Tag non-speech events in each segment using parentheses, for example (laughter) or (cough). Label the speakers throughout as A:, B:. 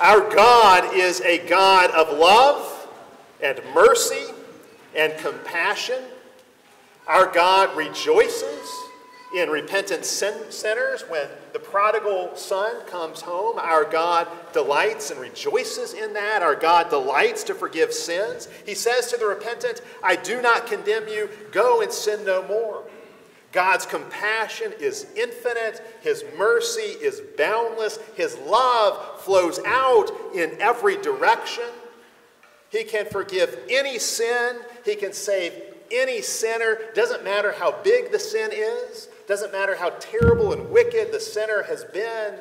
A: Our God is a God of love and mercy and compassion. Our God rejoices in repentant sinners when the prodigal son comes home. Our God delights and rejoices in that. Our God delights to forgive sins. He says to the repentant, I do not condemn you. Go and sin no more. God's compassion is infinite. His mercy is boundless. His love flows out in every direction. He can forgive any sin. He can save any sinner. Doesn't matter how big the sin is. Doesn't matter how terrible and wicked the sinner has been,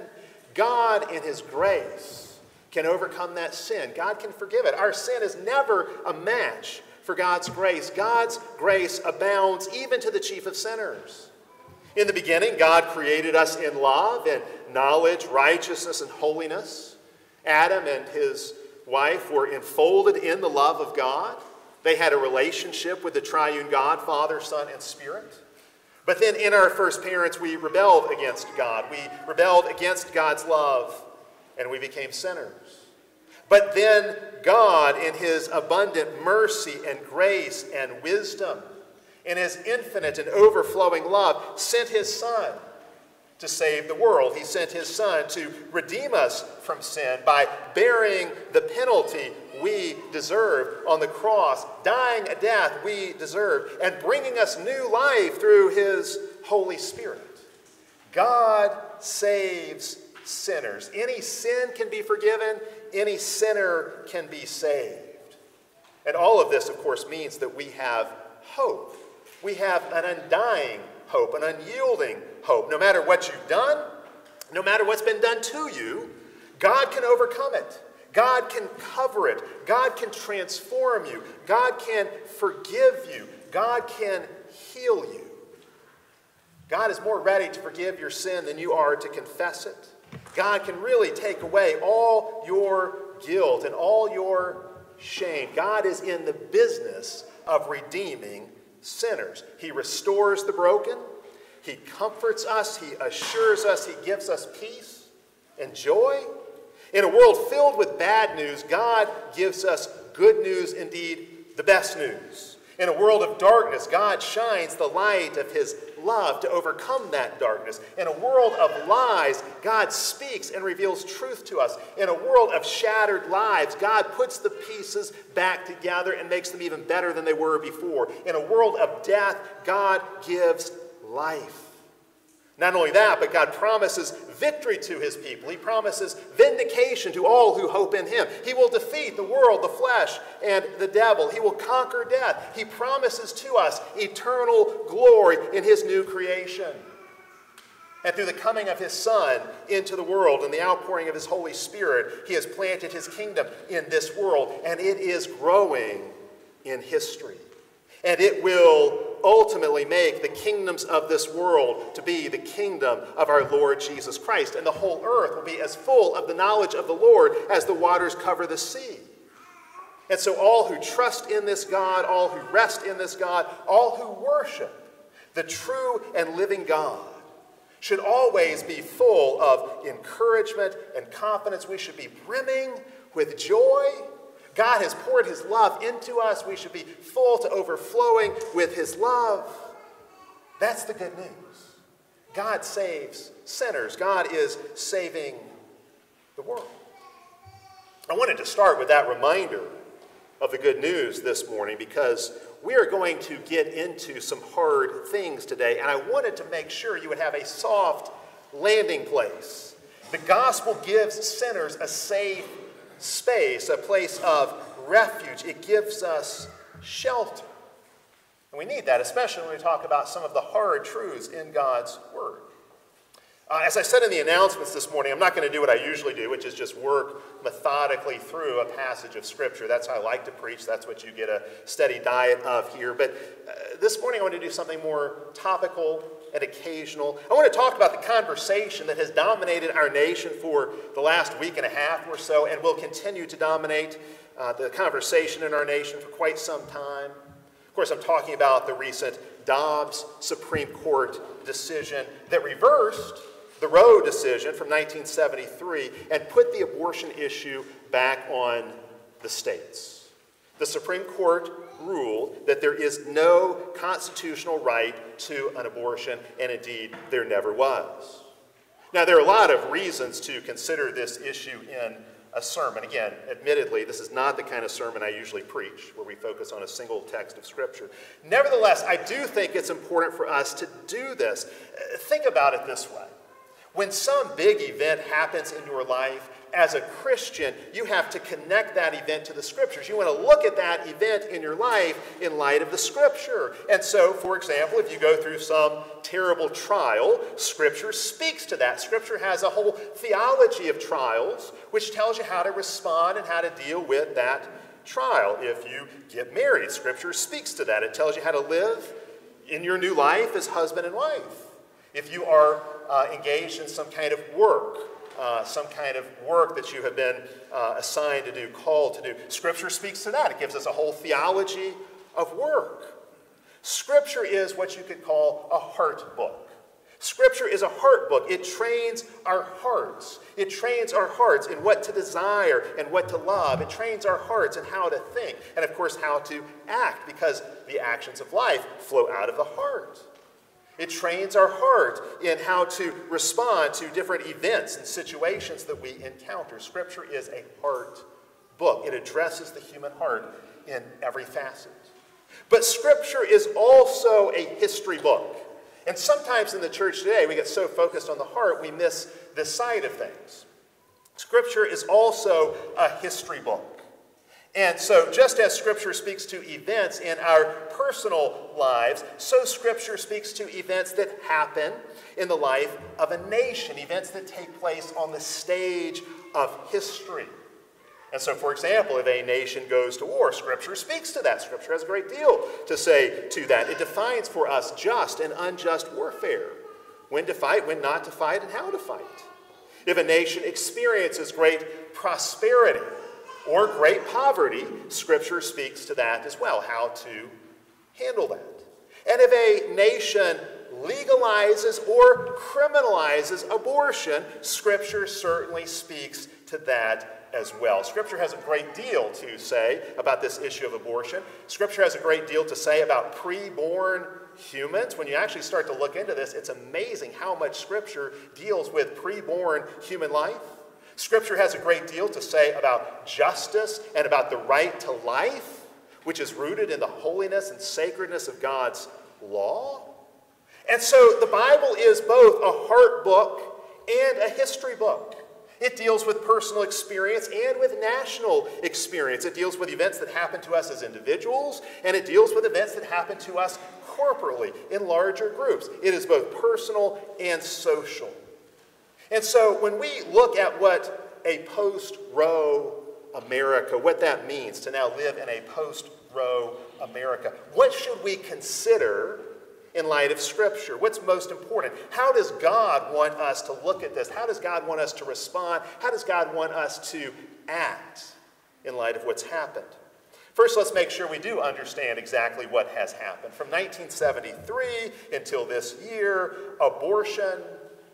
A: God, in His grace, can overcome that sin. God can forgive it. Our sin is never a match for God's grace. God's grace abounds even to the chief of sinners. In the beginning, God created us in love and knowledge, righteousness, and holiness. Adam and his wife were enfolded in the love of God. They had a relationship with the triune God, Father, Son, and Spirit. But then in our first parents, we rebelled against God. We rebelled against God's love, and we became sinners. But then God, in his abundant mercy and grace and wisdom, in his infinite and overflowing love, sent his Son to save the world. He sent his Son to redeem us from sin by bearing the penalty we deserve on the cross, dying a death we deserve, and bringing us new life through his Holy Spirit. God saves sinners. Any sin can be forgiven, any sinner can be saved. And all of this, of course, means that we have hope. We have an undying hope, an unyielding hope. No matter what you've done, no matter what's been done to you, God can overcome it. God can cover it. God can transform you. God can forgive you. God can heal you. God is more ready to forgive your sin than you are to confess it. God can really take away all your guilt and all your shame. God is in the business of redeeming sinners. He restores the broken, He comforts us, He assures us, He gives us peace and joy. In a world filled with bad news, God gives us good news, indeed, the best news. In a world of darkness, God shines the light of His love to overcome that darkness. In a world of lies, God speaks and reveals truth to us. In a world of shattered lives, God puts the pieces back together and makes them even better than they were before. In a world of death, God gives life. Not only that, but God promises victory to his people. He promises vindication to all who hope in him. He will defeat the world, the flesh, and the devil. He will conquer death. He promises to us eternal glory in his new creation. And through the coming of his Son into the world and the outpouring of his Holy Spirit, he has planted his kingdom in this world, and it is growing in history. And it will ultimately make the kingdoms of this world to be the kingdom of our Lord Jesus Christ. And the whole earth will be as full of the knowledge of the Lord as the waters cover the sea. And so, all who trust in this God, all who rest in this God, all who worship the true and living God, should always be full of encouragement and confidence. We should be brimming with joy God has poured his love into us. We should be full to overflowing with his love. That's the good news. God saves sinners, God is saving the world. I wanted to start with that reminder of the good news this morning because we are going to get into some hard things today, and I wanted to make sure you would have a soft landing place. The gospel gives sinners a safe space, a place of refuge. It gives us shelter. And we need that, especially when we talk about some of the hard truths in God's Word. Uh, as I said in the announcements this morning, I'm not going to do what I usually do, which is just work methodically through a passage of Scripture. That's how I like to preach. That's what you get a steady diet of here. But uh, this morning, I want to do something more topical and occasional. I want to talk about the conversation that has dominated our nation for the last week and a half or so and will continue to dominate uh, the conversation in our nation for quite some time. Of course, I'm talking about the recent Dobbs Supreme Court decision that reversed the Roe decision from 1973 and put the abortion issue back on the states. The Supreme Court ruled that there is no constitutional right to an abortion, and indeed, there never was. Now, there are a lot of reasons to consider this issue in a sermon. Again, admittedly, this is not the kind of sermon I usually preach, where we focus on a single text of Scripture. Nevertheless, I do think it's important for us to do this. Think about it this way when some big event happens in your life, as a Christian, you have to connect that event to the scriptures. You want to look at that event in your life in light of the scripture. And so, for example, if you go through some terrible trial, scripture speaks to that. Scripture has a whole theology of trials which tells you how to respond and how to deal with that trial. If you get married, scripture speaks to that. It tells you how to live in your new life as husband and wife. If you are uh, engaged in some kind of work, uh, some kind of work that you have been uh, assigned to do, called to do. Scripture speaks to that. It gives us a whole theology of work. Scripture is what you could call a heart book. Scripture is a heart book. It trains our hearts. It trains our hearts in what to desire and what to love. It trains our hearts in how to think and, of course, how to act because the actions of life flow out of the heart. It trains our heart in how to respond to different events and situations that we encounter. Scripture is a heart book, it addresses the human heart in every facet. But Scripture is also a history book. And sometimes in the church today, we get so focused on the heart, we miss this side of things. Scripture is also a history book. And so, just as Scripture speaks to events in our personal lives, so Scripture speaks to events that happen in the life of a nation, events that take place on the stage of history. And so, for example, if a nation goes to war, Scripture speaks to that. Scripture has a great deal to say to that. It defines for us just and unjust warfare when to fight, when not to fight, and how to fight. If a nation experiences great prosperity, or great poverty, Scripture speaks to that as well, how to handle that. And if a nation legalizes or criminalizes abortion, Scripture certainly speaks to that as well. Scripture has a great deal to say about this issue of abortion. Scripture has a great deal to say about preborn humans. When you actually start to look into this, it's amazing how much Scripture deals with preborn human life. Scripture has a great deal to say about justice and about the right to life, which is rooted in the holiness and sacredness of God's law. And so the Bible is both a heart book and a history book. It deals with personal experience and with national experience. It deals with events that happen to us as individuals, and it deals with events that happen to us corporately in larger groups. It is both personal and social. And so when we look at what a post Roe America, what that means to now live in a post Roe America, what should we consider in light of Scripture? What's most important? How does God want us to look at this? How does God want us to respond? How does God want us to act in light of what's happened? First, let's make sure we do understand exactly what has happened. From 1973 until this year, abortion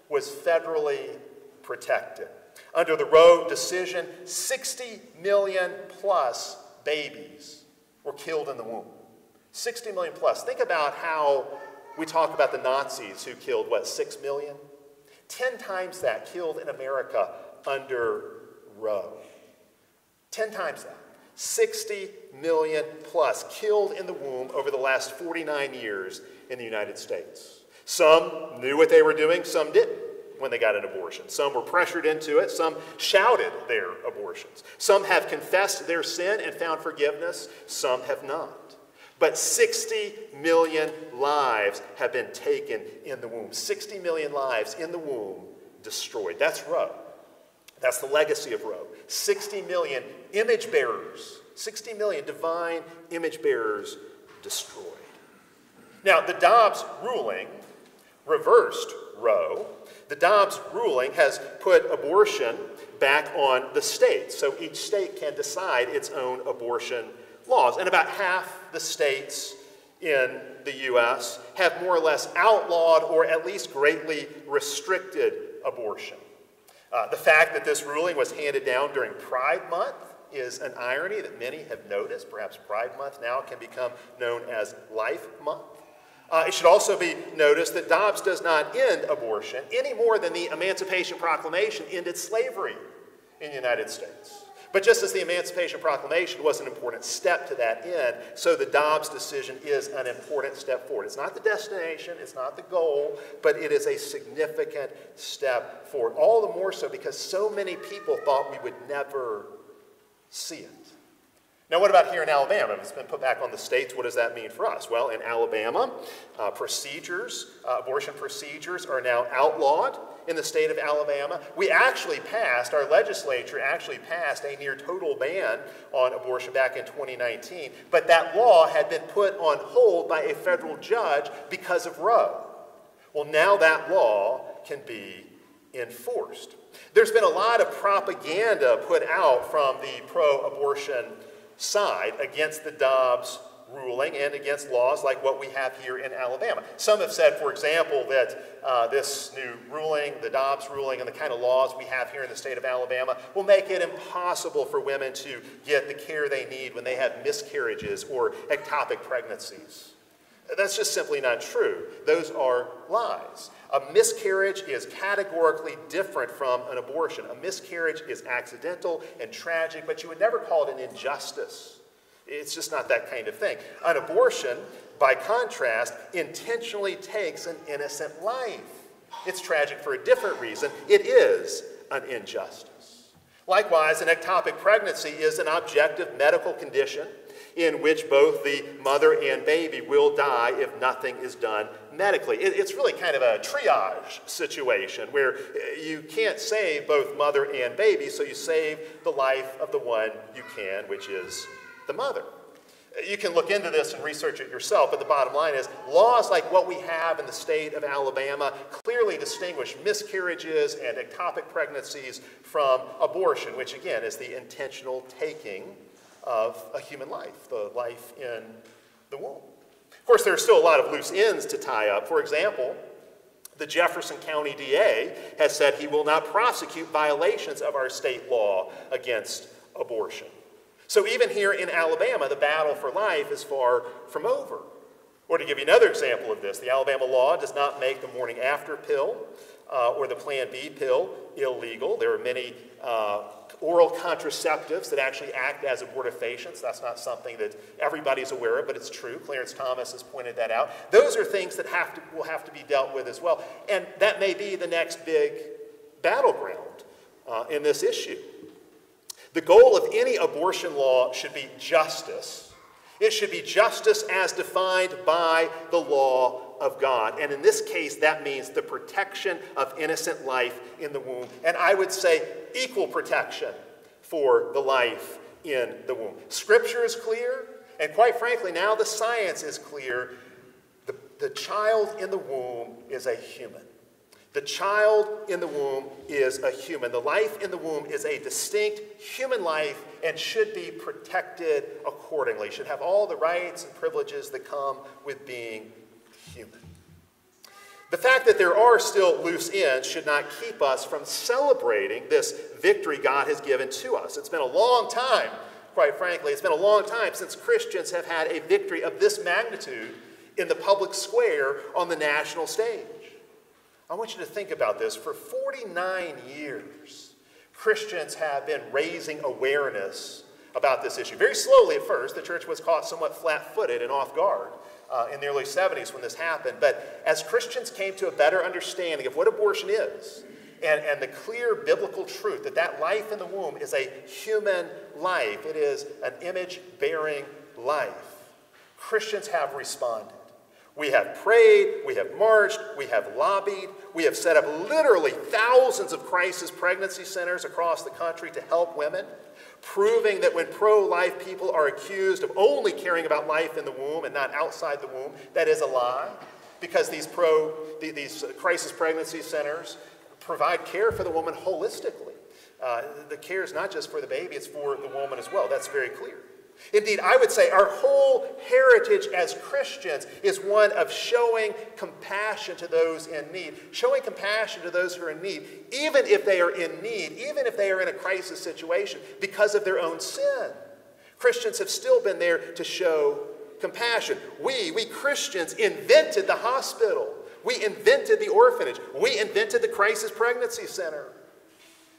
A: was federally protected. Under the Roe decision, 60 million plus babies were killed in the womb. 60 million plus. Think about how we talk about the Nazis who killed, what, 6 million? 10 times that killed in America under Roe. 10 times that. 60 million plus killed in the womb over the last 49 years in the United States. Some knew what they were doing, some didn't when they got an abortion. Some were pressured into it, some shouted their abortions. Some have confessed their sin and found forgiveness, some have not. But 60 million lives have been taken in the womb. 60 million lives in the womb destroyed. That's Roe. That's the legacy of Roe. 60 million image bearers, 60 million divine image bearers destroyed. Now, the Dobbs ruling reversed Roe. The Dobbs ruling has put abortion back on the states, so each state can decide its own abortion laws. And about half the states in the U.S. have more or less outlawed or at least greatly restricted abortion. Uh, the fact that this ruling was handed down during Pride Month is an irony that many have noticed. Perhaps Pride Month now can become known as Life Month. Uh, it should also be noticed that Dobbs does not end abortion any more than the Emancipation Proclamation ended slavery in the United States. But just as the Emancipation Proclamation was an important step to that end, so the Dobbs decision is an important step forward. It's not the destination, it's not the goal, but it is a significant step forward. All the more so because so many people thought we would never see it. Now, what about here in Alabama? If it's been put back on the states, what does that mean for us? Well, in Alabama, uh, procedures, uh, abortion procedures are now outlawed in the state of Alabama. We actually passed, our legislature actually passed a near total ban on abortion back in 2019, but that law had been put on hold by a federal judge because of Roe. Well, now that law can be enforced. There's been a lot of propaganda put out from the pro abortion side against the Dobbs ruling and against laws like what we have here in Alabama. Some have said, for example, that uh, this new ruling, the Dobbs ruling, and the kind of laws we have here in the state of Alabama will make it impossible for women to get the care they need when they have miscarriages or ectopic pregnancies. That's just simply not true. Those are lies. A miscarriage is categorically different from an abortion. A miscarriage is accidental and tragic, but you would never call it an injustice. It's just not that kind of thing. An abortion, by contrast, intentionally takes an innocent life. It's tragic for a different reason. It is an injustice. Likewise, an ectopic pregnancy is an objective medical condition in which both the mother and baby will die if nothing is done medically. it's really kind of a triage situation where uh, you can't save both mother and baby, so you save the life of the one you can, which is the mother. Uh, you can look into this and research it yourself, but the bottom line is laws like what we have in the state of Alabama clearly distinguish miscarriages and ectopic pregnancies from abortion, which again is the intentional taking of a human life, the life in the womb. Of course, there are still a lot of loose ends to tie up. For example, the Jefferson County DA has said he will not prosecute violations of our state law against abortion. So even here in Alabama, the battle for life is far from over. Or to give you another example of this, the Alabama law does not make the morning after pill uh, or the Plan B pill illegal. There are many uh, oral contraceptives that actually act as abortifacients. That's not something that everybody's aware of, but it's true. Clarence Thomas has pointed that out. Those are things that have to, will have to be dealt with as well. And that may be the next big battleground uh, in this issue. The goal of any abortion law should be justice. It should be justice as defined by the law of God. And in this case, that means the protection of innocent life in the womb. And I would say equal protection for the life in the womb. Scripture is clear, and quite frankly, now the science is clear. The, the child in the womb is a human. The child in the womb is a human. The life in the womb is a distinct human life and should be protected accordingly, should have all the rights and privileges that come with being human. The fact that there are still loose ends should not keep us from celebrating this victory God has given to us. It's been a long time, quite frankly, it's been a long time since Christians have had a victory of this magnitude in the public square on the national stage. I want you to think about this. For 49 years, Christians have been raising awareness about this issue. Very slowly at first, the church was caught somewhat flat footed and off guard uh, in the early 70s when this happened. But as Christians came to a better understanding of what abortion is, and, and the clear biblical truth that that life in the womb is a human life, it is an image bearing life, Christians have responded. We have prayed, we have marched, we have lobbied, we have set up literally thousands of crisis pregnancy centers across the country to help women, proving that when pro life people are accused of only caring about life in the womb and not outside the womb, that is a lie, because these pro, these crisis pregnancy centers provide care for the woman holistically. Uh, the care is not just for the baby, it's for the woman as well. That's very clear. Indeed, I would say our whole heritage as Christians is one of showing compassion to those in need, showing compassion to those who are in need, even if they are in need, even if they are in a crisis situation because of their own sin. Christians have still been there to show compassion. We, we Christians, invented the hospital. We invented the orphanage. We invented the crisis pregnancy center.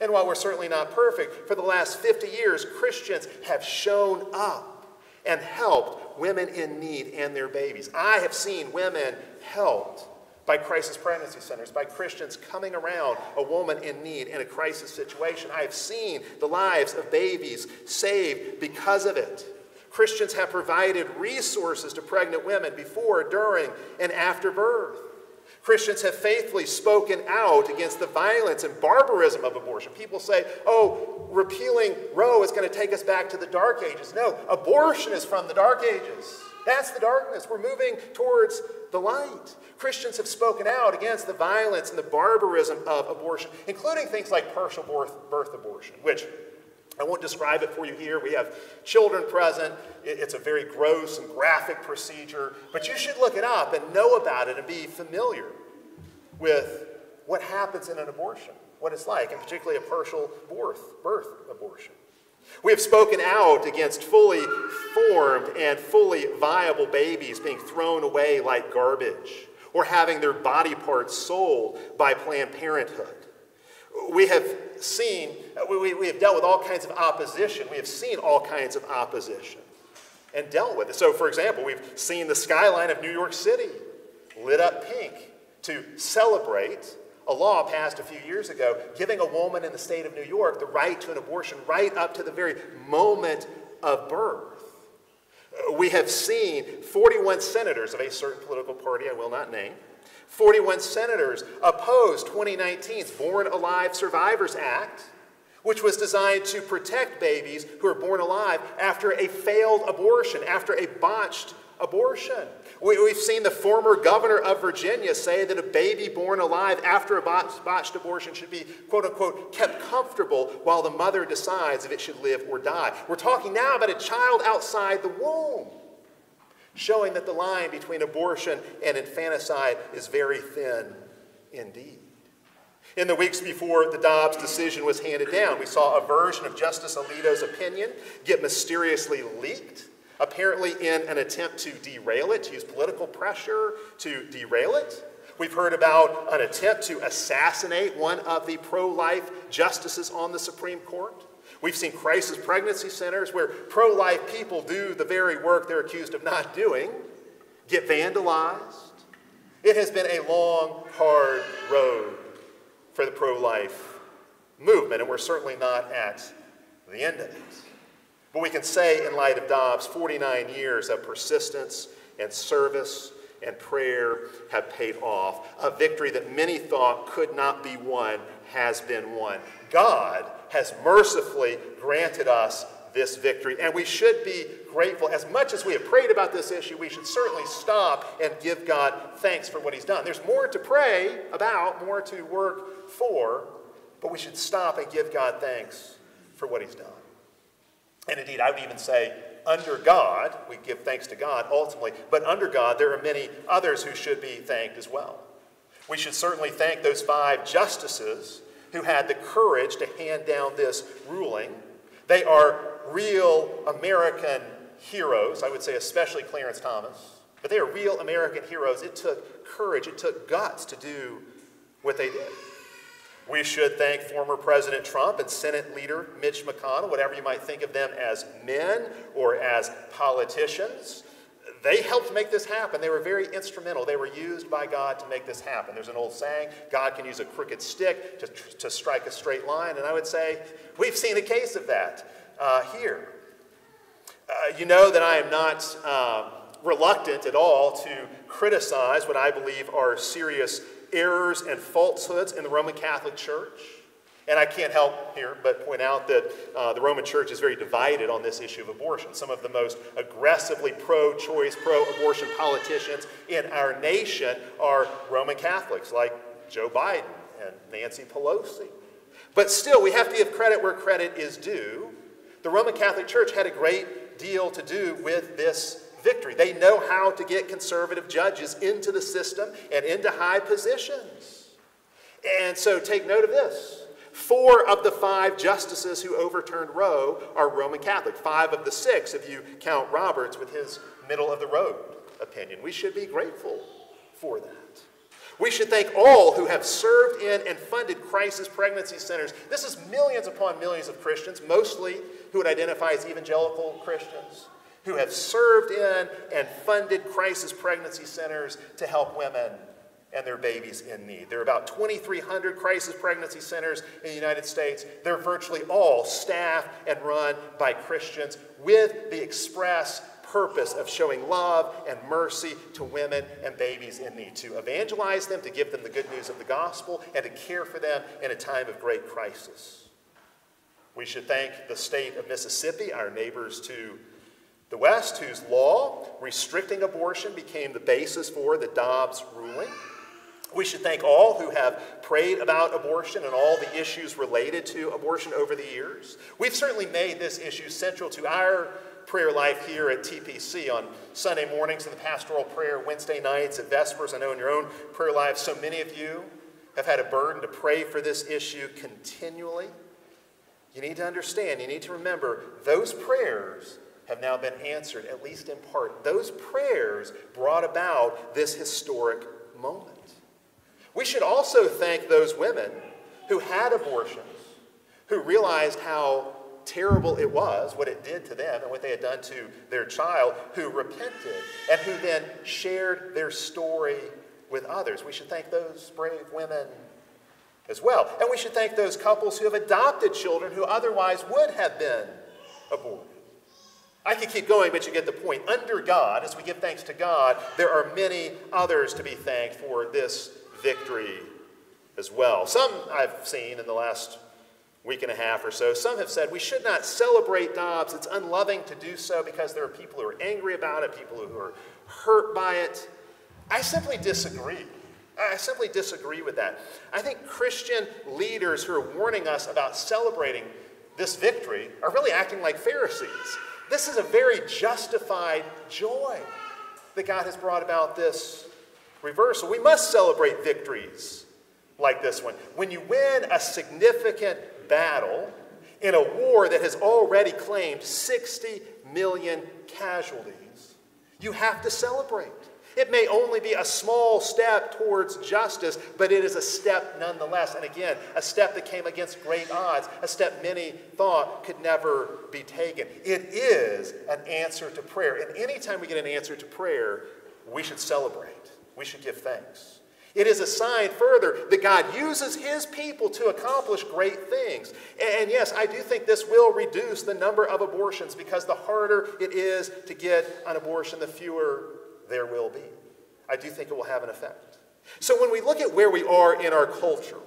A: And while we're certainly not perfect, for the last 50 years, Christians have shown up and helped women in need and their babies. I have seen women helped by crisis pregnancy centers, by Christians coming around a woman in need in a crisis situation. I have seen the lives of babies saved because of it. Christians have provided resources to pregnant women before, during, and after birth. Christians have faithfully spoken out against the violence and barbarism of abortion. People say, oh, repealing Roe is going to take us back to the dark ages. No, abortion is from the dark ages. That's the darkness. We're moving towards the light. Christians have spoken out against the violence and the barbarism of abortion, including things like partial birth, birth abortion, which I won't describe it for you here. We have children present. It's a very gross and graphic procedure, but you should look it up and know about it and be familiar with what happens in an abortion, what it's like, and particularly a partial birth, birth abortion. We have spoken out against fully formed and fully viable babies being thrown away like garbage or having their body parts sold by Planned Parenthood. We have seen, we, we have dealt with all kinds of opposition. We have seen all kinds of opposition and dealt with it. So, for example, we've seen the skyline of New York City lit up pink to celebrate a law passed a few years ago giving a woman in the state of New York the right to an abortion right up to the very moment of birth. We have seen 41 senators of a certain political party I will not name 41 senators opposed 2019's Born Alive Survivors Act, which was designed to protect babies who are born alive after a failed abortion, after a botched abortion. We, have seen the former governor of Virginia say that a baby born alive after a botched abortion should be, quote unquote, kept comfortable while the mother decides if it should live or die. We're talking now about a child outside the womb showing that the line between abortion and infanticide is very thin indeed. In the weeks before the Dobbs decision was handed down, we saw a version of Justice Alito's opinion get mysteriously leaked, apparently in an attempt to derail it, to use political pressure to derail it. We've heard about an attempt to assassinate one of the pro life justices on the Supreme Court. We've seen crisis pregnancy centers where pro life people do the very work they're accused of not doing, get vandalized. It has been a long, hard road for the pro life movement, and we're certainly not at the end of it. But we can say, in light of Dobbs, 49 years of persistence and service and prayer have paid off. A victory that many thought could not be won has been won. God has mercifully granted us this victory, and we should be grateful. As much as we have prayed about this issue, we should certainly stop and give God thanks for what He's done. There's more to pray about, more to work for, but we should stop and give God thanks for what He's done. And indeed, I would even say, under God, we give thanks to God ultimately, but under God, there are many others who should be thanked as well. We should certainly thank those five justices who had the courage to hand down this ruling. They are real American heroes, I would say, especially Clarence Thomas. But they are real American heroes. It took courage, it took guts to do what they did. We should thank former President Trump and Senate leader Mitch McConnell, whatever you might think of them as men or as politicians. They helped make this happen. They were very instrumental. They were used by God to make this happen. There's an old saying God can use a crooked stick to, to strike a straight line. And I would say we've seen a case of that uh, here. Uh, you know that I am not um, reluctant at all to criticize what I believe are serious errors and falsehoods in the Roman Catholic Church. And I can't help here but point out that uh, the Roman Church is very divided on this issue of abortion. Some of the most aggressively pro choice, pro abortion politicians in our nation are Roman Catholics, like Joe Biden and Nancy Pelosi. But still, we have to give credit where credit is due. The Roman Catholic Church had a great deal to do with this victory. They know how to get conservative judges into the system and into high positions. And so take note of this. Four of the five justices who overturned Roe are Roman Catholic. Five of the six, if you count Roberts with his middle of the road opinion. We should be grateful for that. We should thank all who have served in and funded crisis pregnancy centers. This is millions upon millions of Christians, mostly who would identify as evangelical Christians, who have served in and funded crisis pregnancy centers to help women and their babies in need. There are about 2,300 crisis pregnancy centers in the United States. They're virtually all staffed and run by Christians with the express purpose of showing love and mercy to women and babies in need, to evangelize them, to give them the good news of the gospel, and to care for them in a time of great crisis. We should thank the state of Mississippi, our neighbors to the West, whose law restricting abortion became the basis for the Dobbs ruling. We should thank all who have prayed about abortion and all the issues related to abortion over the years. We've certainly made this issue central to our prayer life here at TPC on Sunday mornings in the pastoral prayer, Wednesday nights at Vespers. I know in your own prayer life, so many of you have had a burden to pray for this issue continually. You need to understand, you need to remember, those prayers have now been answered, at least in part. Those prayers brought about this historic moment. We should also thank those women who had abortions, who realized how terrible it was, what it did to them, and what they had done to their child, who repented and who then shared their story with others. We should thank those brave women as well. And we should thank those couples who have adopted children who otherwise would have been aborted. I could keep going, but you get the point. Under God, as we give thanks to God, there are many others to be thanked for this victory as well. Some I've seen in the last week and a half or so, some have said we should not celebrate Dobbs. It's unloving to do so because there are people who are angry about it, people who are hurt by it. I simply disagree. I simply disagree with that. I think Christian leaders who are warning us about celebrating this victory are really acting like Pharisees. This is a very justified joy that God has brought about this reversal. We must celebrate victories like this one. When you win a significant battle in a war that has already claimed 60 million casualties, you have to celebrate. It may only be a small step towards justice, but it is a step nonetheless. And again, a step that came against great odds, a step many thought could never be taken. It is an answer to prayer. And anytime we get an answer to prayer, we should celebrate, we should give thanks. It is a sign further that God uses his people to accomplish great things. And yes, I do think this will reduce the number of abortions because the harder it is to get an abortion, the fewer there will be. I do think it will have an effect. So when we look at where we are in our culture,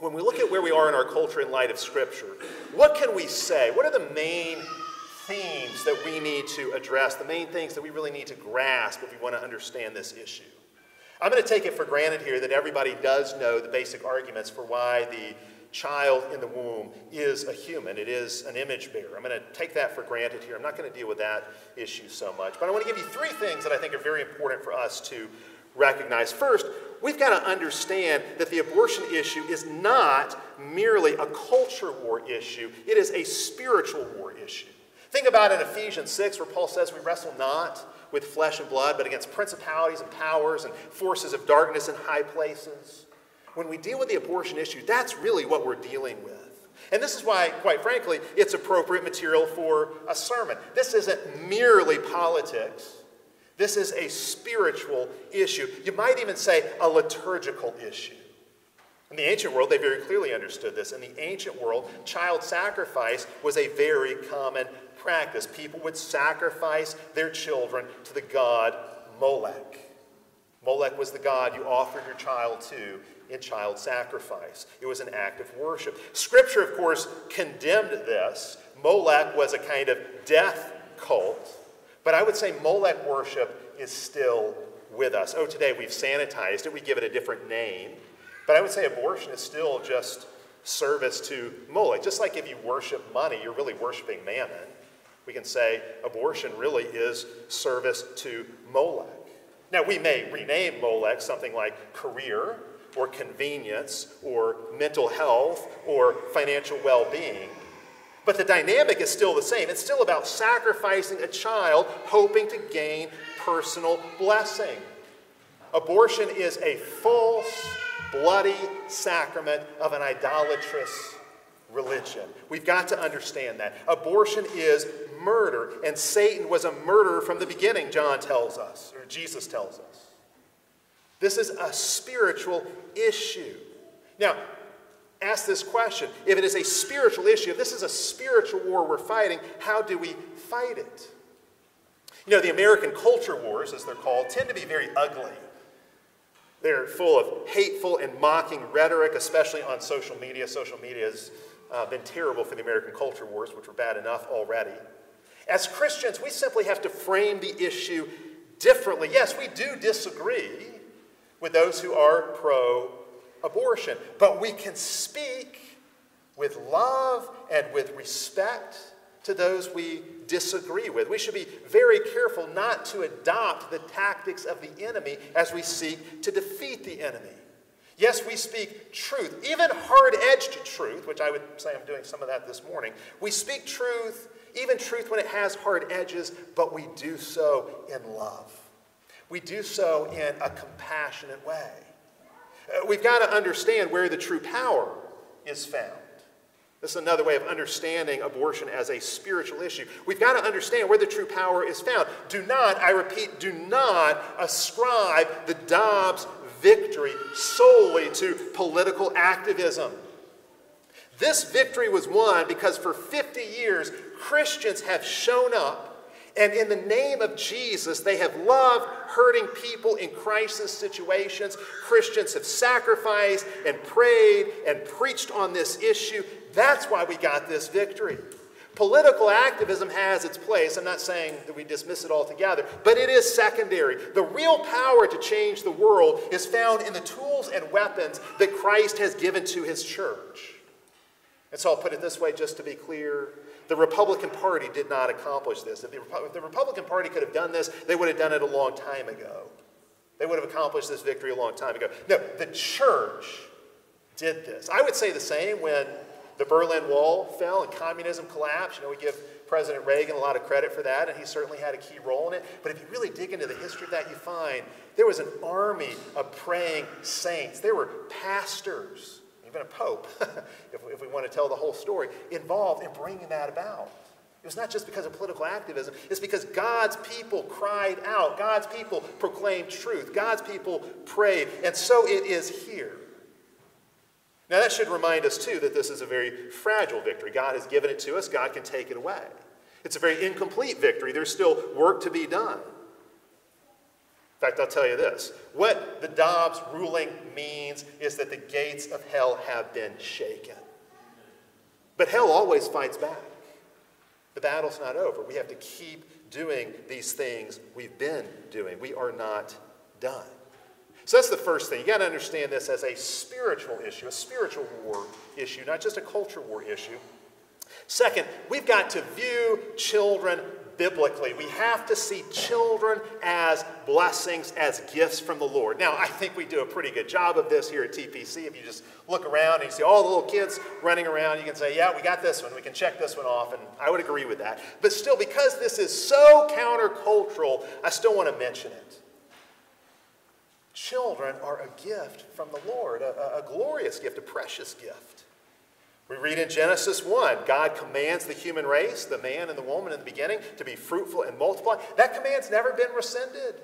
A: when we look at where we are in our culture in light of Scripture, what can we say? What are the main themes that we need to address, the main things that we really need to grasp if we want to understand this issue? I'm going to take it for granted here that everybody does know the basic arguments for why the child in the womb is a human. It is an image bearer. I'm going to take that for granted here. I'm not going to deal with that issue so much. But I want to give you three things that I think are very important for us to recognize. First, we've got to understand that the abortion issue is not merely a culture war issue, it is a spiritual war issue. Think about in Ephesians 6, where Paul says, We wrestle not with flesh and blood, but against principalities and powers and forces of darkness in high places. When we deal with the abortion issue, that's really what we're dealing with. And this is why, quite frankly, it's appropriate material for a sermon. This isn't merely politics. This is a spiritual issue. You might even say a liturgical issue. In the ancient world, they very clearly understood this. In the ancient world, child sacrifice was a very common practice. People would sacrifice their children to the god Molech. Molech was the god you offered your child to in child sacrifice. It was an act of worship. Scripture, of course, condemned this. Molech was a kind of death cult, but I would say Molech worship is still with us. Oh, today we've sanitized it, we give it a different name, but I would say abortion is still just service to Molech. Just like if you worship money, you're really worshiping mammon. We can say abortion really is service to Molech. Now, we may rename Molech something like career or convenience or mental health or financial well being. But the dynamic is still the same. It's still about sacrificing a child hoping to gain personal blessing. Abortion is a false, bloody sacrament of an idolatrous religion. We've got to understand that. Abortion is murder, and Satan was a murderer from the beginning, John tells us, or Jesus tells us. This is a spiritual issue. Now, ask this question if it is a spiritual issue, if this is a spiritual war we're fighting, how do we fight it? You know, the American culture wars, as they're called, tend to be very ugly. They're full of hateful and mocking rhetoric, especially on social media. Social media has uh, been terrible for the American culture wars, which were bad enough already. As Christians, we simply have to frame the issue differently. Yes, we do disagree with those who are pro abortion, but we can speak with love and with respect to those we disagree with. We should be very careful not to adopt the tactics of the enemy as we seek to defeat the enemy. Yes, we speak truth, even hard edged truth, which I would say I'm doing some of that this morning. We speak truth, even truth when it has hard edges, but we do so in love. We do so in a compassionate way. Uh, we've got to understand where the true power is found. This is another way of understanding abortion as a spiritual issue. We've got to understand where the true power is found. Do not, I repeat, do not ascribe the Dobbs victory solely to political activism. This victory was won because for 50 years, Christians have shown up and in the name of Jesus, they have loved hurting people in crisis situations. Christians have sacrificed and prayed and preached on this issue. That's why we got this victory. Political activism has its place. I'm not saying that we dismiss it altogether, but it is secondary. The real power to change the world is found in the tools and weapons that Christ has given to his church. And so I'll put it this way just to be clear. The Republican Party did not accomplish this. If the, if the Republican Party could have done this, they would have done it a long time ago. They would have accomplished this victory a long time ago. No, the church did this. I would say the same when the Berlin Wall fell and communism collapsed. You know, we give President Reagan a lot of credit for that, and he certainly had a key role in it. But if you really dig into the history of that, you find there was an army of praying saints. There were pastors, even a pope, (laughs) if, if we want to tell the whole story, involved in bringing that about. It was not just because of political activism, it's because God's people cried out. God's people proclaimed truth. God's people prayed. And so it is here. Now, that should remind us, too, that this is a very fragile victory. God has given it to us, God can take it away. It's a very incomplete victory. There's still work to be done. In fact, I'll tell you this what the Dobbs ruling means is that the gates of hell have been shaken. But hell always fights back. The battle's not over. We have to keep doing these things we've been doing. We are not done. So that's the first thing. You got to understand this as a spiritual issue, a spiritual war issue, not just a culture war issue. Second, we've got to view children biblically. We have to see children as blessings, as gifts from the Lord. Now, I think we do a pretty good job of this here at TPC. If you just look around and you see all the little kids running around, you can say, yeah, we got this one. We can check this one off. And I would agree with that. But still, because this is so countercultural, I still want to mention it. Children are a gift from the Lord, a, a, glorious gift, a precious gift. We read in Genesis 1 God commands the human race, the man and the woman in the beginning, to be fruitful and multiply. That command's never been rescinded.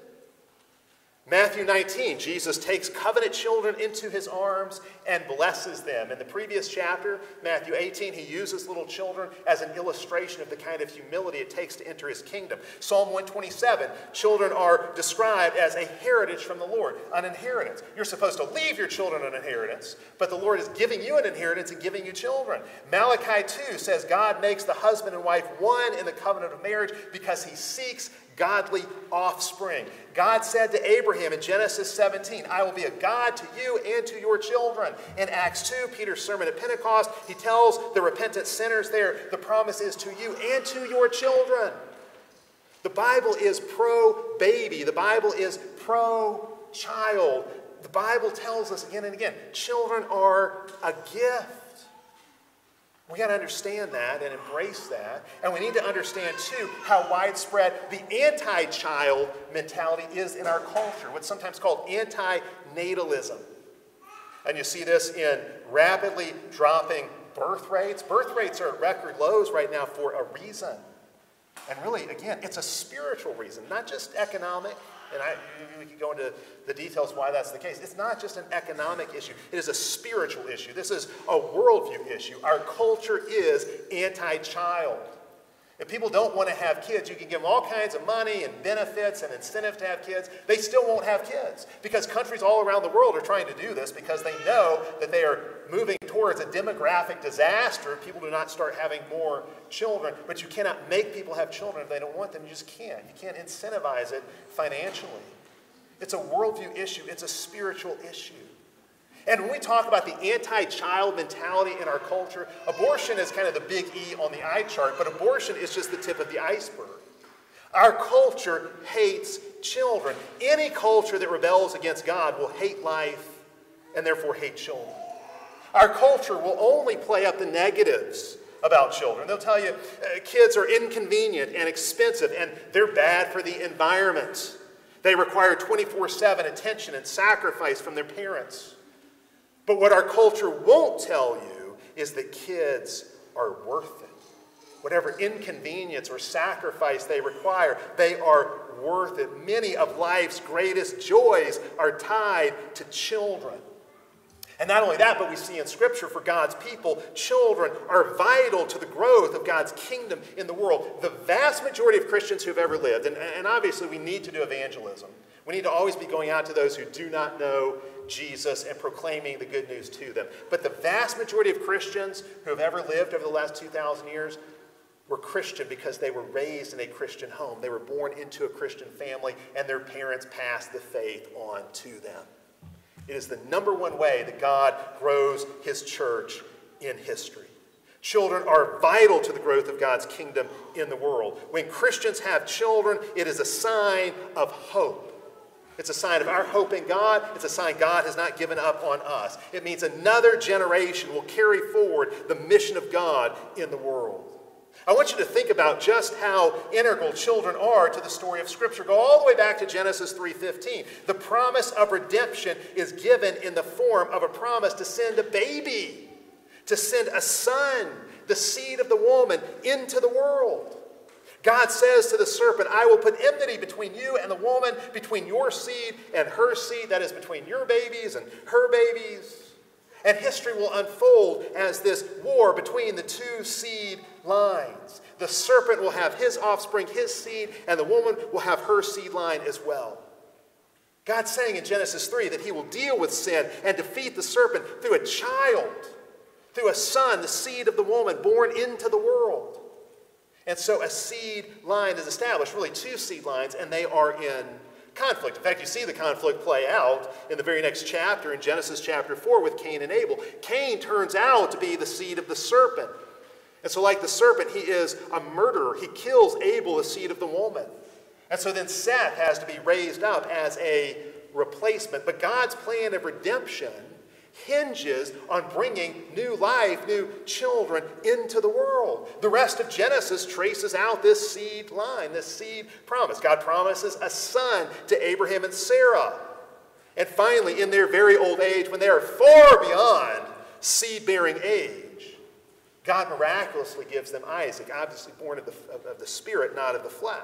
A: Matthew 19, Jesus takes covenant children into his arms and blesses them. In the previous chapter, Matthew 18, he uses little children as an illustration of the kind of humility it takes to enter his kingdom. Psalm 127, children are described as a heritage from the Lord, an inheritance. You're supposed to leave your children an inheritance, but the Lord is giving you an inheritance and giving you children. Malachi 2 says God makes the husband and wife one in the covenant of marriage because he seeks godly offspring. God said to Abraham in Genesis 17, I will be a God to you and to your children. In Acts 2, Peter's sermon at Pentecost, he tells the repentant sinners there, the promise is to you and to your children. The Bible is pro baby, the Bible is pro child. The Bible tells us again and again children are a gift. We got to understand that and embrace that. And we need to understand, too, how widespread the anti child mentality is in our culture, what's sometimes called anti natalism. And you see this in rapidly dropping birth rates. Birth rates are at record lows right now for a reason. And really, again, it's a spiritual reason, not just economic, and I, we could go into the details why that's the case. It's not just an economic issue, it is a spiritual issue. This is a worldview issue. Our culture is anti child. If people don't want to have kids, you can give them all kinds of money and benefits and incentive to have kids. They still won't have kids because countries all around the world are trying to do this because they know that they are moving towards a demographic disaster people do not start having more children. But you cannot make people have children if they don't want them. You just can't. You can't incentivize it financially. It's a worldview issue, it's a spiritual issue. And when we talk about the anti child mentality in our culture, abortion is kind of the big E on the eye chart, but abortion is just the tip of the iceberg. Our culture hates children. Any culture that rebels against God will hate life and therefore hate children. Our culture will only play up the negatives about children. They'll tell you uh, kids are inconvenient and expensive and they're bad for the environment. They require 24 7 attention and sacrifice from their parents. But what our culture won't tell you is that kids are worth it. Whatever inconvenience or sacrifice they require, they are worth it. Many of life's greatest joys are tied to children. And not only that, but we see in Scripture for God's people, children are vital to the growth of God's kingdom in the world. The vast majority of Christians who've ever lived, and, and obviously we need to do evangelism, we need to always be going out to those who do not know Jesus and proclaiming the good news to them. But the vast majority of Christians who have ever lived over the last 2,000 years were Christian because they were raised in a Christian home. They were born into a Christian family, and their parents passed the faith on to them. It is the number one way that God grows his church in history. Children are vital to the growth of God's kingdom in the world. When Christians have children, it is a sign of hope. It's a sign of our hope in God. It's a sign God has not given up on us. It means another generation will carry forward the mission of God in the world. I want you to think about just how integral children are to the story of Scripture. Go all the way back to Genesis 3:15. The promise of redemption is given in the form of a promise to send a baby, to send a son, the seed of the woman, into the world. God says to the serpent, I will put enmity between you and the woman, between your seed and her seed, that is, between your babies and her babies. And history will unfold as this war between the two seed lines. The serpent will have his offspring, his seed, and the woman will have her seed line as well. God's saying in Genesis 3 that he will deal with sin and defeat the serpent through a child, through a son, the seed of the woman born into the world. And so a seed line is established, really two seed lines, and they are in conflict. In fact, you see the conflict play out in the very next chapter, in Genesis chapter 4, with Cain and Abel. Cain turns out to be the seed of the serpent. And so, like the serpent, he is a murderer. He kills Abel, the seed of the woman. And so then Seth has to be raised up as a replacement. But God's plan of redemption hinges on bringing new life, new children into the world. The rest of Genesis traces out this seed line, this seed promise. God promises a son to Abraham and Sarah. And finally, in their very old age, when they are far beyond seed bearing age, God miraculously gives them Isaac, obviously born of the, of, the Spirit, not of the flesh.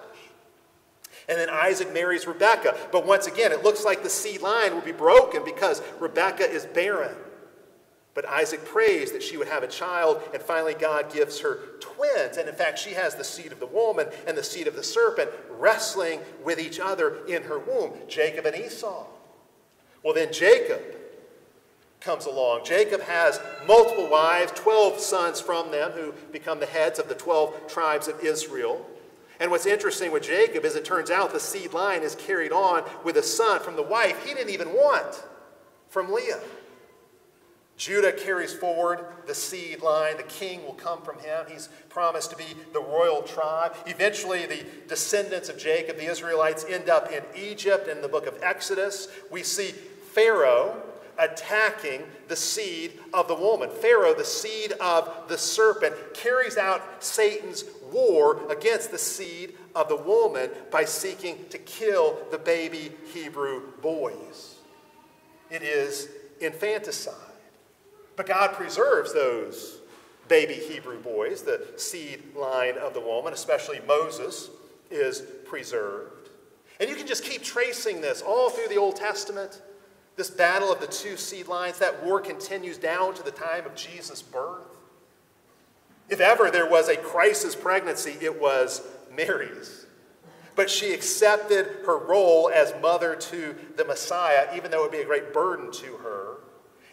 A: And then Isaac marries Rebekah. But once again, it looks like the seed line will be broken because Rebekah is barren. But Isaac prays that she would have a child, and finally, God gives her twins. And in fact, she has the seed of the woman and the seed of the serpent wrestling with each other in her womb Jacob and Esau. Well, then Jacob comes along. Jacob has multiple wives, 12 sons from them who become the heads of the 12 tribes of Israel. And what's interesting with Jacob is it turns out the seed line is carried on with a son from the wife he didn't even want, from Leah. Judah carries forward the seed line. The king will come from him. He's promised to be the royal tribe. Eventually, the descendants of Jacob, the Israelites, end up in Egypt. In the book of Exodus, we see Pharaoh attacking the seed of the woman. Pharaoh, the seed of the serpent, carries out Satan's war against the seed of the woman by seeking to kill the baby Hebrew boys. It is infanticide. But God preserves those baby Hebrew boys, the seed line of the woman, especially Moses, is preserved. And you can just keep tracing this all through the Old Testament. This battle of the two seed lines, that war continues down to the time of Jesus' birth. If ever there was a crisis pregnancy, it was Mary's. But she accepted her role as mother to the Messiah, even though it would be a great burden to her.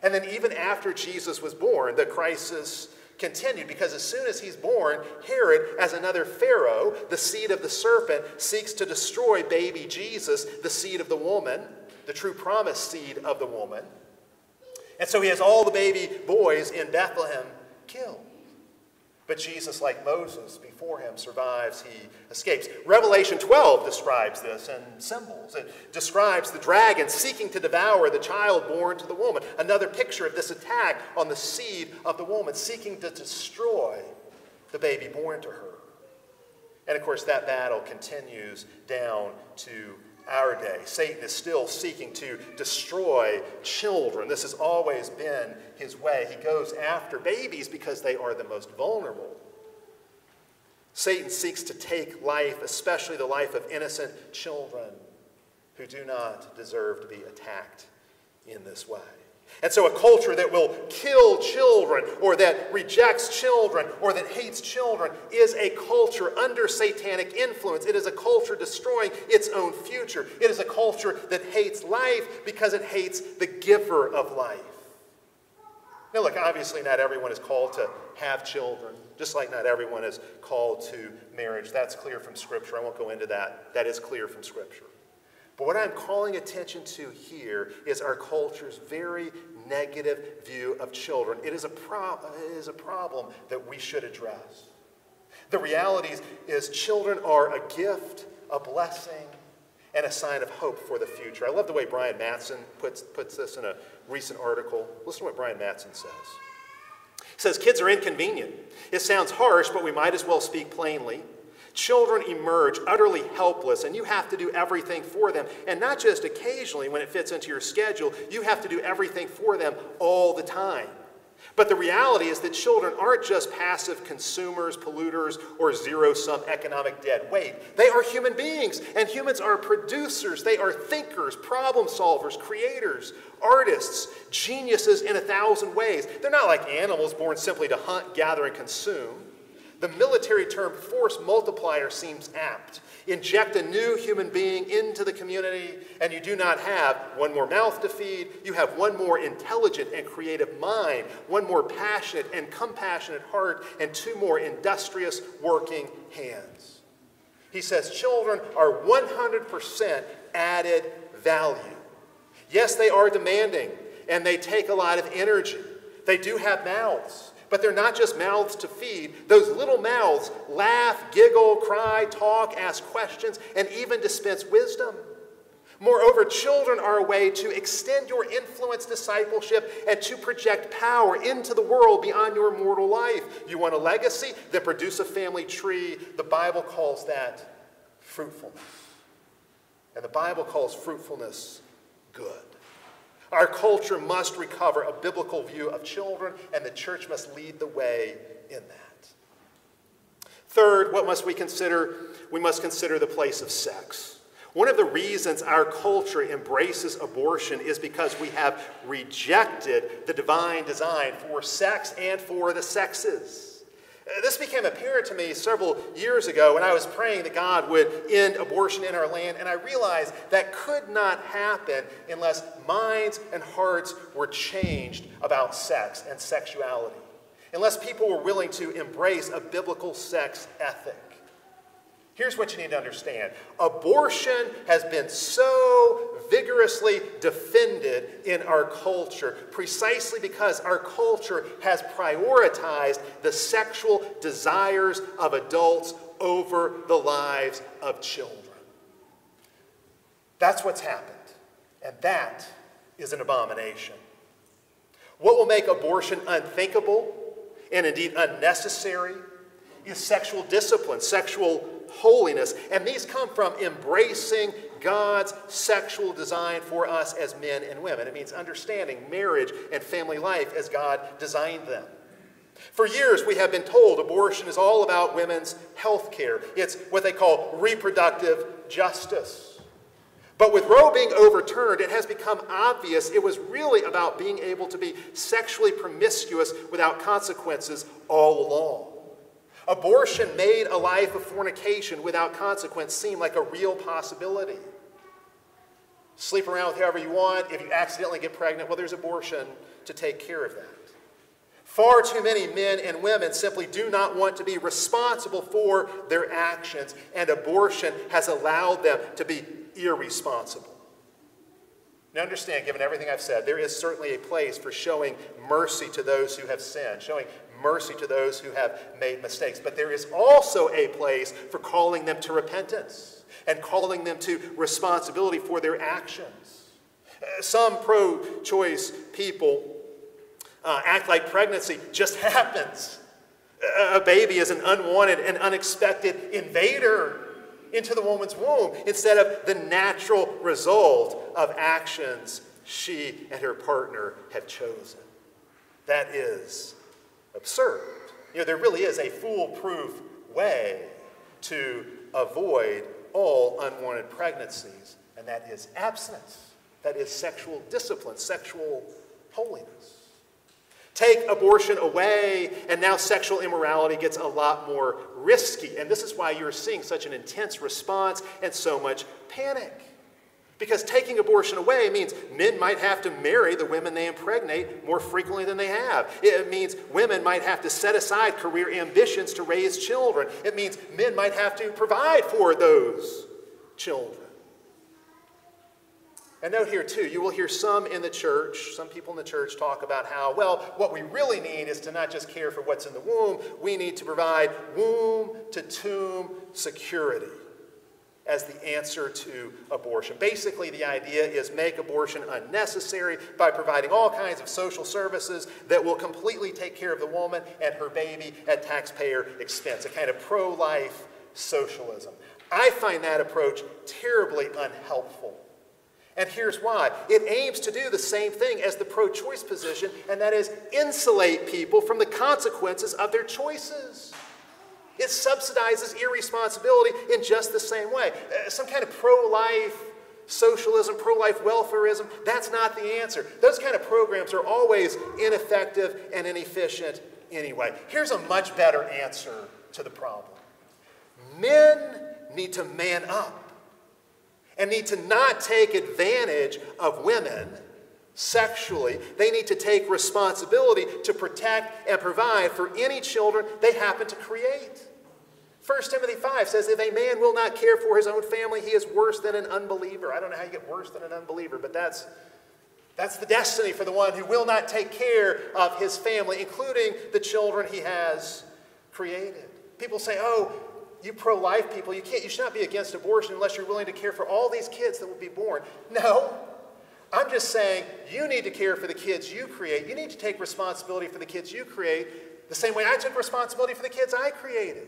A: And then, even after Jesus was born, the crisis continued because as soon as he's born, Herod, as another Pharaoh, the seed of the serpent, seeks to destroy baby Jesus, the seed of the woman, the true promised seed of the woman. And so he has all the baby boys in Bethlehem killed. But Jesus, like Moses before him, survives, he escapes. Revelation 12 describes this in symbols. It describes the dragon seeking to devour the child born to the woman. Another picture of this attack on the seed of the woman, seeking to destroy the baby born to her. And of course, that battle continues down to our day. Satan is still seeking to destroy children. This has always been his way. He goes after babies because they are the most vulnerable. Satan seeks to take life, especially the life of innocent children who do not deserve to be attacked in this way. And so, a culture that will kill children, or that rejects children, or that hates children is a culture under satanic influence. It is a culture destroying its own future. It is a culture that hates life because it hates the giver of life. Now, look, obviously, not everyone is called to have children, just like not everyone is called to marriage. That's clear from Scripture. I won't go into that. That is clear from Scripture. But what I'm calling attention to here is our culture's very negative view of children. It is a, pro- it is a problem that we should address. The reality is, children are a gift, a blessing, and a sign of hope for the future. I love the way Brian Mattson puts, puts this in a recent article. Listen to what Brian Mattson says. He says, Kids are inconvenient. It sounds harsh, but we might as well speak plainly. Children emerge utterly helpless, and you have to do everything for them. And not just occasionally when it fits into your schedule, you have to do everything for them all the time. But the reality is that children aren't just passive consumers, polluters, or zero sum economic dead weight. They are human beings, and humans are producers. They are thinkers, problem solvers, creators, artists, geniuses in a thousand ways. They're not like animals born simply to hunt, gather, and consume. The military term force multiplier seems apt. Inject a new human being into the community, and you do not have one more mouth to feed. You have one more intelligent and creative mind, one more passionate and compassionate heart, and two more industrious working hands. He says children are 100% added value. Yes, they are demanding, and they take a lot of energy. They do have mouths. But they're not just mouths to feed. Those little mouths laugh, giggle, cry, talk, ask questions, and even dispense wisdom. Moreover, children are a way to extend your influence, discipleship, and to project power into the world beyond your mortal life. You want a legacy? Then produce a family tree. The Bible calls that fruitfulness. And the Bible calls fruitfulness good. Our culture must recover a biblical view of children, and the church must lead the way in that. Third, what must we consider? We must consider the place of sex. One of the reasons our culture embraces abortion is because we have rejected the divine design for sex and for the sexes. This became apparent to me several years ago when I was praying that God would end abortion in our land, and I realized that could not happen unless minds and hearts were changed about sex and sexuality, unless people were willing to embrace a biblical sex ethic. Here's what you need to understand abortion has been so vigorously defended in our culture precisely because our culture has prioritized the sexual desires of adults over the lives of children. That's what's happened, and that is an abomination. What will make abortion unthinkable and indeed unnecessary is sexual discipline, sexual holiness. And these come from embracing God's sexual design for us as men and women. It means understanding marriage and family life as God designed them. For years, we have been told abortion is all about women's health care. It's what they call reproductive justice. But with Roe being overturned, it has become obvious it was really about being able to be sexually promiscuous without consequences all along. Abortion made a life of fornication without consequence seem like a real possibility. Sleep around with whoever you want. If you accidentally get pregnant, well, there's abortion to take care of that. Far too many men and women simply do not want to be responsible for their actions, and abortion has allowed them to be irresponsible. Now, understand, given everything I've said, there is certainly a place for showing mercy to those who have sinned, showing mercy to those who have made mistakes. But there is also a place for calling them to repentance and calling them to responsibility for their actions. Some pro choice people uh, act like pregnancy just (laughs) happens. A baby is an unwanted and unexpected invader into the woman's womb instead of the natural result of actions she and her partner have chosen. That is absurd. You know, there really is a foolproof way to avoid all unwanted pregnancies, and that is abstinence. That is sexual discipline, sexual holiness. Take abortion away, and now sexual immorality gets a lot more risky. And this is why you're seeing such an intense response and so much panic. Because taking abortion away means men might have to marry the women they impregnate more frequently than they have. It means women might have to set aside career ambitions to raise children. It means men might have to provide for those children. And note here, too, you will hear some in the church, some people in the church talk about how, well, what we really need is to not just care for what's in the womb, we need to provide womb to tomb security as the answer to abortion. Basically, the idea is make abortion unnecessary by providing all kinds of social services that will completely take care of the woman and her baby at taxpayer expense, a kind of pro life socialism. I find that approach terribly unhelpful. And here's why it aims to do the same thing as the pro choice position, and that is insulate people from the consequences of their choices. It subsidizes irresponsibility in just the same way. Uh, some kind of pro life socialism, pro life welfareism, that's not the answer. Those kind of programs are always ineffective and inefficient anyway. Here's a much better answer to the problem men need to man up and need to not take advantage of women sexually. They need to take responsibility to protect and provide for any children they happen to create. 1 Timothy 5 says, If a man will not care for his own family, he is worse than an unbeliever. I don't know how you get worse than an unbeliever, but that's, that's the destiny for the one who will not take care of his family, including the children he has created. People say, Oh, you pro life people, you, can't, you should not be against abortion unless you're willing to care for all these kids that will be born. No. I'm just saying you need to care for the kids you create. You need to take responsibility for the kids you create the same way I took responsibility for the kids I created.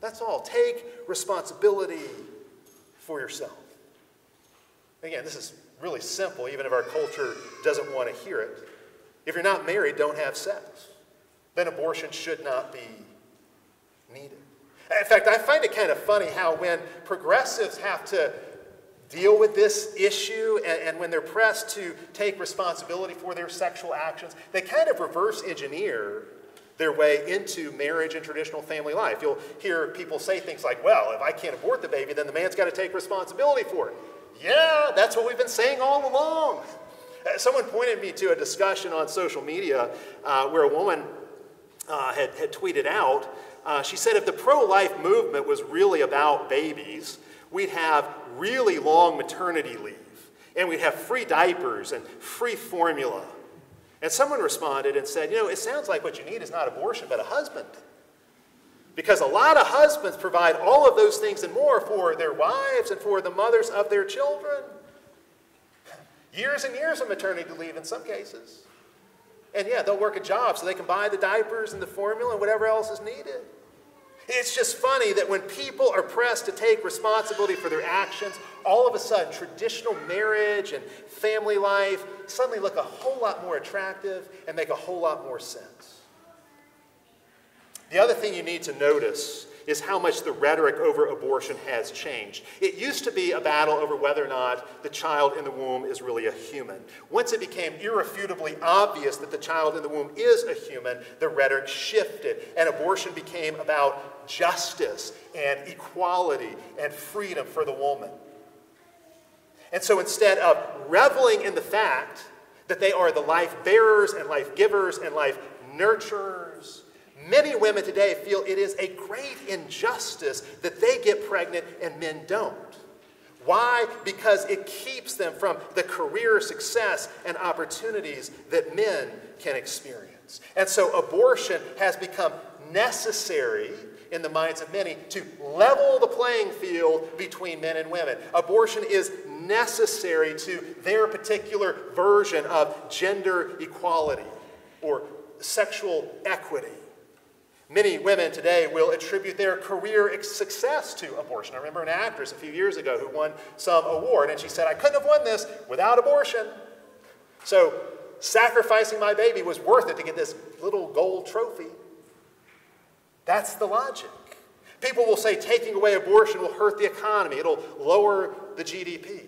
A: That's all. Take responsibility for yourself. Again, this is really simple, even if our culture doesn't want to hear it. If you're not married, don't have sex. Then abortion should not be needed. In fact, I find it kind of funny how when progressives have to deal with this issue and, and, when they're pressed to take responsibility for their sexual actions, they kind of reverse engineer their way into marriage and traditional family life. You'll hear people say things like, well, if I can't abort the baby, then the man's got to take responsibility for it. Yeah, that's what we've been saying all along. Uh, someone pointed me to a discussion on social media uh, where a woman uh, had, had tweeted out Uh, she said if the pro life movement was really about babies, we'd have really long maternity leave, and we'd have free diapers and free formula. And someone responded and said, You know, it sounds like what you need is not abortion, but a husband. Because a lot of husbands provide all of those things and more for their wives and for the mothers of their children. Years and years of maternity leave in some cases. And yeah, they'll work a job so they can buy the diapers and the formula and whatever else is needed. It's just funny that when people are pressed to take responsibility for their actions, all of a sudden traditional marriage and family life suddenly look a whole lot more attractive and make a whole lot more sense. The other thing you need to notice is how much the rhetoric over abortion has changed. It used to be a battle over whether or not the child in the womb is really a human. Once it became irrefutably obvious that the child in the womb is a human, the rhetoric shifted, and abortion became about justice and equality and freedom for the woman. And so instead of reveling in the fact that they are the life bearers and life givers and life nurturers Many women today feel it is a great injustice that they get pregnant and men don't. Why? Because it keeps them from the career success and opportunities that men can experience. And so abortion has become necessary in the minds of many to level the playing field between men and women. Abortion is necessary to their particular version of gender equality or sexual equity. Many women today will attribute their career success to abortion. I remember an actress a few years ago who won some award, and she said, I couldn't have won this without abortion. So, sacrificing my baby was worth it to get this little gold trophy. That's the logic. People will say taking away abortion will hurt the economy, it'll lower the GDP.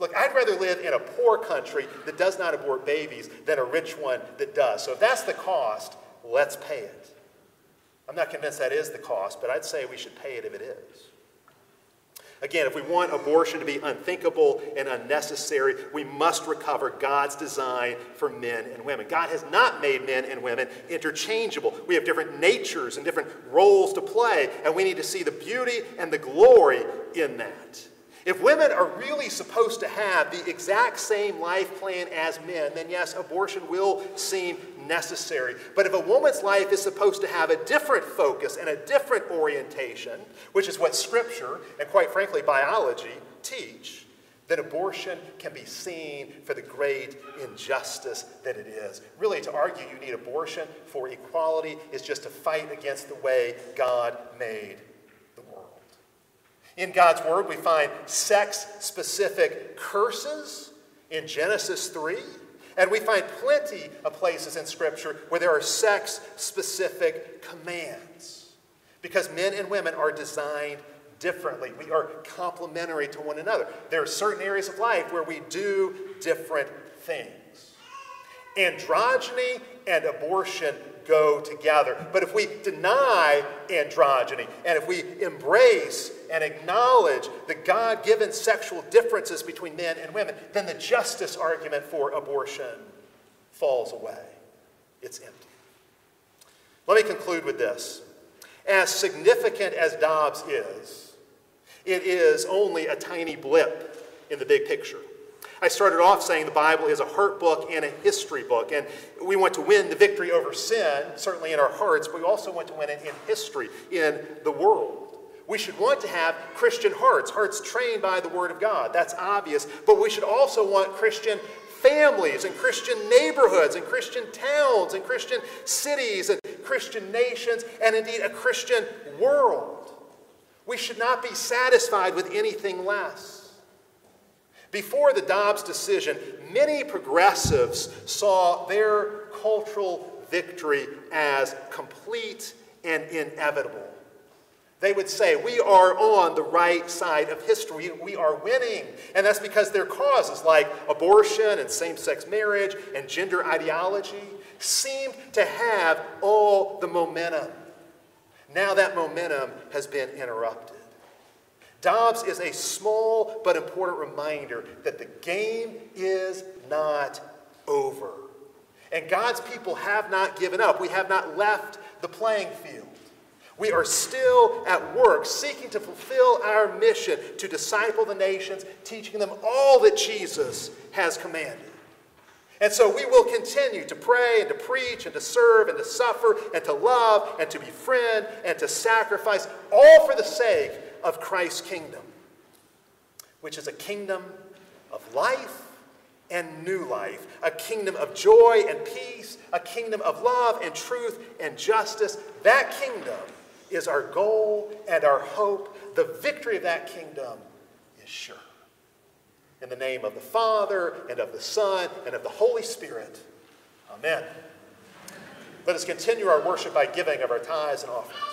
A: Look, I'd rather live in a poor country that does not abort babies than a rich one that does. So if that's the cost, let's pay it. I'm not convinced that is the cost, but I'd say we should pay it if it is. Again, if we want abortion to be unthinkable and unnecessary, we must recover God's design for men and women. God has not made men and women interchangeable. We have different natures and different roles to play, and we need to see the beauty and the glory in that. If women are really supposed to have the exact same life plan as men, then yes, abortion will seem necessary. But if a woman's life is supposed to have a different focus and a different orientation, which is what Scripture and quite frankly biology teach, then abortion can be seen for the great injustice that it is. Really, to argue you need abortion for equality is just to fight against the way God made the world. in God's Word, we find sex specific curses in Genesis 3, and we find plenty of places in Scripture where there are sex specific commands. Because men and women are designed differently, we are complementary to one another. There are certain areas of life where we do different things. Androgyny and abortion go together. But if we deny androgyny and if we embrace and acknowledge the God given sexual differences between men and women, then the justice argument for abortion falls away. It's empty. Let me conclude with this. As significant as Dobbs is, it is only a tiny blip in the big picture. I started off saying the Bible is a heart book and a history book. And we want to win the victory over sin, certainly in our hearts, but we also want to win it in history, in the world. We should want to have Christian hearts, hearts trained by the Word of God. That's obvious. But we should also want Christian families and Christian neighborhoods and Christian towns and Christian cities and Christian nations and indeed a Christian world. We should not be satisfied with anything less. Before the Dobbs decision, many progressives saw their cultural victory as complete and inevitable. They would say, We are on the right side of history. We are winning. And that's because their causes, like abortion and same sex marriage and gender ideology, seemed to have all the momentum. Now that momentum has been interrupted. Dobbs is a small but important reminder that the game is not over. And God's people have not given up. We have not left the playing field. We are still at work seeking to fulfill our mission to disciple the nations, teaching them all that Jesus has commanded. And so we will continue to pray and to preach and to serve and to suffer and to love and to befriend and to sacrifice, all for the sake of Christ's kingdom, which is a kingdom of life and new life, a kingdom of joy and peace, a kingdom of love and truth and justice. That kingdom is our goal and our hope. The victory of that kingdom is sure. In the name of the Father, and of the Son, and of the Holy Spirit. Amen. Let us continue our worship by giving of our tithes and offerings.